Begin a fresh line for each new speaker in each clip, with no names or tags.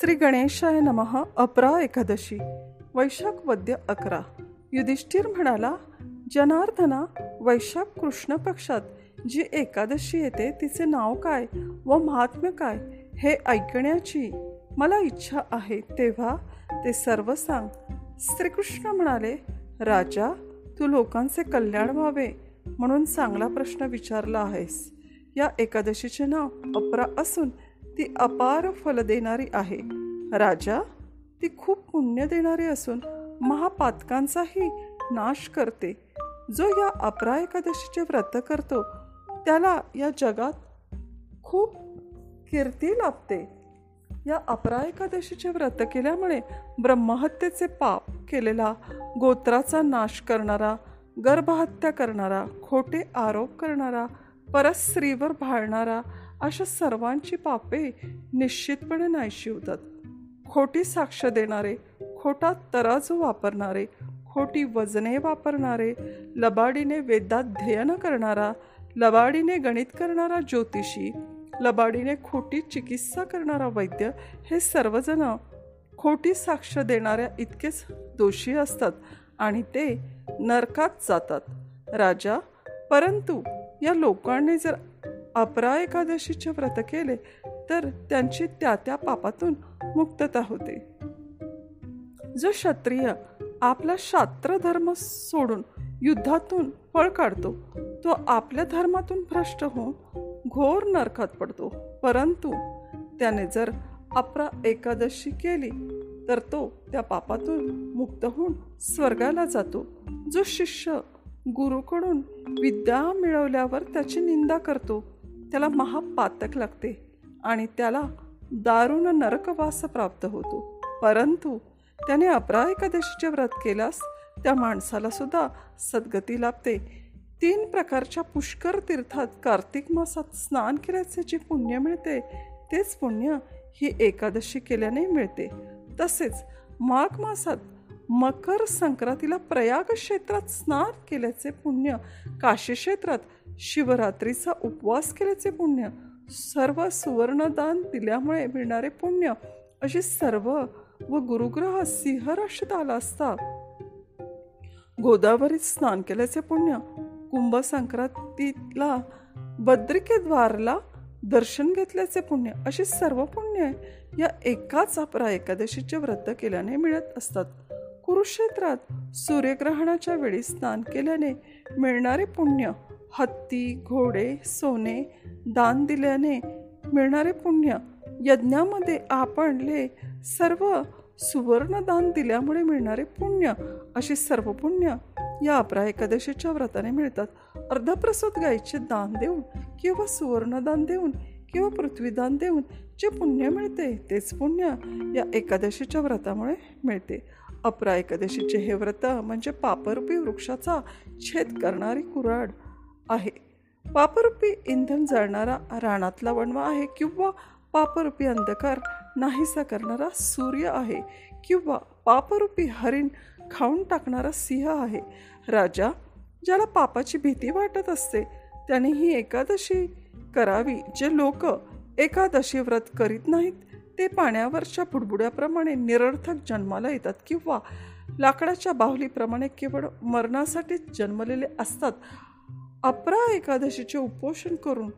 श्री गणेशाय नमः अपरा एकादशी वैशाख वद्य अकरा. युधिष्ठिर म्हणाला जनार्दना वैशाख कृष्ण पक्षात जी एकादशी येते तिचे नाव काय व महात्म्य काय हे ऐकण्याची मला इच्छा आहे. तेव्हा ते सर्व सांग. श्रीकृष्ण म्हणाले राजा तू लोकांचे कल्याण व्हावे म्हणून चांगला प्रश्न विचारला आहेस. या एकादशीचे नाव अपरा असून ती अपार फल देणारी आहे. राजा ती खूप पुण्य देणारी असून महापातकांचाही नाश करते. जो या अपरा एकादशीचे व्रत करतो त्याला या जगात खूप कीर्ती लाभते. या अपरा एकादशीचे व्रत केल्यामुळे ब्रह्महत्येचे पाप केलेला गोत्राचा नाश करणारा गर्भहत्या करणारा खोटे आरोप करणारा परस्त्रीवर भाळणारा अशा सर्वांची पापे निश्चितपणे नाहीशी होतात. खोटी साक्ष देणारे खोटा तराजू वापरणारे खोटी वजने वापरणारे लबाडीने वेदाध्ययन करणारा लबाडीने गणित करणारा ज्योतिषी लबाडीने खोटी चिकित्सा करणारा वैद्य हे सर्वजण खोटी साक्ष देणाऱ्या इतकेच दोषी असतात आणि ते नरकात जातात. राजा परंतु या लोकांनी जर अपरा एकादशीचे व्रत केले तर त्यांची त्या त्या पापातून मुक्तता होते. जो क्षत्रिय आपला शास्त्र धर्म सोडून युद्धातून पळ काढतो तो आपल्या धर्मातून भ्रष्ट होऊन घोर नरकात पडतो. परंतु त्याने जर अपरा एकादशी केली तर तो त्या पापातून मुक्त होऊन स्वर्गाला जातो. जो शिष्य गुरुकडून विद्या मिळवल्यावर त्याची निंदा करतो. त्याला महापातक लागते आणि त्याला दारुण नरकवास प्राप्त होतो. परंतु त्याने अपरा एकादशीचे व्रत केल्यास त्या माणसाला सुद्धा सद्गती लाभते. तीन प्रकारच्या पुष्कर तीर्थात कार्तिक मासात स्नान केल्याचे जे पुण्य मिळते तेच पुण्य ही एकादशी केल्याने मिळते. तसेच माघ मासात मकर संक्रांतीला प्रयाग क्षेत्रात स्नान केल्याचे पुण्य काशी क्षेत्रात शिवरात्रीचा उपवास केल्याचे पुण्य सर्व सुवर्णदान दिल्यामुळे मिळणारे पुण्य अशी सर्व व गुरुग्रह सिंह आला असता. गोदावरीत स्नान केल्याचे पुण्य कुंभ संक्रांतीला बद्रिकेद्वारला दर्शन घेतल्याचे पुण्य अशी सर्व पुण्य या एकाच अपरा एकादशीचे व्रत केल्याने मिळत असतात. कुरुक्षेत्रात सूर्यग्रहणाच्या वेळी स्नान केल्याने मिळणारे पुण्य हत्ती घोडे सोने दान दिल्याने मिळणारे पुण्य यज्ञामध्ये आपणले सर्व सुवर्णदान दिल्यामुळे मिळणारे पुण्य अशी सर्व पुण्य या अपरा एकादशीच्या व्रताने मिळतात. अर्धप्रसूत गायीचे दान देऊन किंवा सुवर्णदान देऊन किंवा पृथ्वीदान देऊन जे पुण्य मिळते तेच पुण्य या एकादशीच्या व्रतामुळे मिळते. अपरा एकादशीचे हे व्रत म्हणजे पापरूपी वृक्षाचा छेद करणारी कुराड आहे. पापरूपी इंधन जळणारा रानातला वणवा आहे किंवा पापरूपी अंधकार नाहीसा करणारा सूर्य आहे किंवा पापरूपी हरिण खाऊन टाकणारा सिंह आहे. राजा ज्याला पापाची भीती वाटत असते त्याने ही एकादशी करावी जे लोक एकादशी व्रत करीत नाहीत ते पाण्यावरच्या बुडबुड्याप्रमाणे निरर्थक जन्माला येतात किंवा लाकडाच्या बाहुलीप्रमाणे केवळ मरणासाठीच जन्मलेले असतात. अपरा एकादशीचे उपोषण करून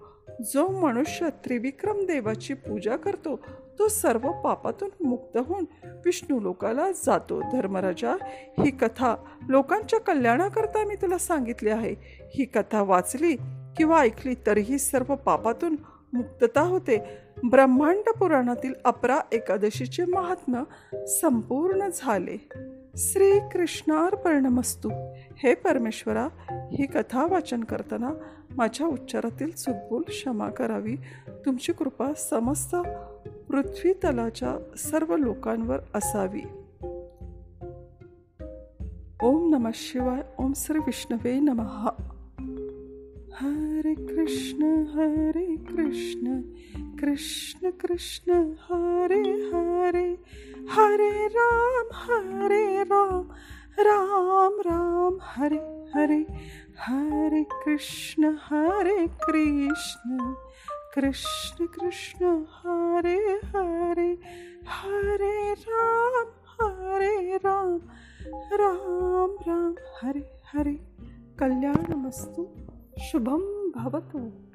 जो मनुष्य त्रिविक्रम देवाची पूजा करतो तो सर्व पापातून मुक्त होऊन विष्णू लोकाला जातो. धर्मराजा ही कथा लोकांच्या कल्याणाकरता मी तुला सांगितली आहे. ही कथा वाचली किंवा ऐकली तरीही सर्व पापातून मुक्तता होते. ब्रह्मांड पुराणातील अपरा एकादशीचे महात्म्य संपूर्ण झाले. श्री कृष्णार्पणमस्तू हे परमेश्वरा ही कथा वाचन करताना माझ्या उच्चारातील चुकबोल क्षमा करावी. तुमची कृपा समस्त पृथ्वी तलाच्या सर्व लोकांवर असावी. ओम नम शिवाय. ओम श्री विष्णवे नमः. हरे कृष्ण हरे कृष्ण कृष्ण कृष्ण हरे हरे हरे राम हरे राम राम राम हरे हरे हरे कृष्ण हरे कृष्ण कृष्ण कृष्ण हरे हरे हरे राम हरे राम राम राम हरे हरे। कल्याणमस्तु शुभम। भवतु।